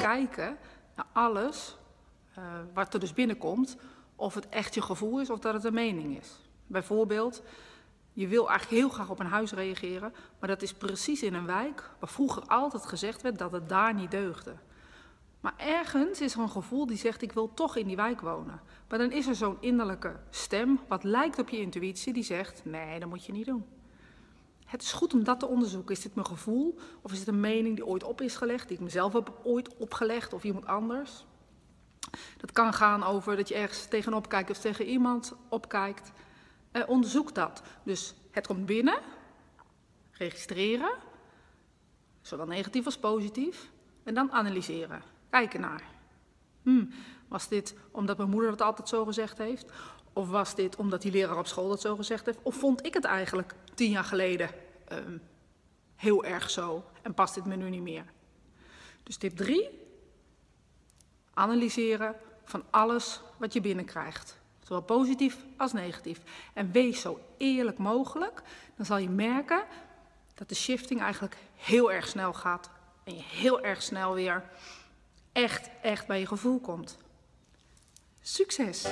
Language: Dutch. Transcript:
kijken naar alles uh, wat er dus binnenkomt, of het echt je gevoel is of dat het een mening is. Bijvoorbeeld, je wil eigenlijk heel graag op een huis reageren, maar dat is precies in een wijk waar vroeger altijd gezegd werd dat het daar niet deugde. Maar ergens is er een gevoel die zegt: Ik wil toch in die wijk wonen. Maar dan is er zo'n innerlijke stem, wat lijkt op je intuïtie, die zegt: Nee, dat moet je niet doen. Het is goed om dat te onderzoeken. Is dit mijn gevoel of is het een mening die ooit op is gelegd, die ik mezelf heb ooit opgelegd of iemand anders? Dat kan gaan over dat je ergens tegenop kijkt of tegen iemand opkijkt. Eh, onderzoek dat. Dus het komt binnen, registreren, zowel negatief als positief, en dan analyseren. Kijken naar. Hmm, was dit omdat mijn moeder het altijd zo gezegd heeft? Of was dit omdat die leraar op school dat zo gezegd heeft? Of vond ik het eigenlijk tien jaar geleden um, heel erg zo en past dit me nu niet meer? Dus tip 3. Analyseren van alles wat je binnenkrijgt. Zowel positief als negatief. En wees zo eerlijk mogelijk. Dan zal je merken dat de shifting eigenlijk heel erg snel gaat. En je heel erg snel weer echt, echt bij je gevoel komt. Succes!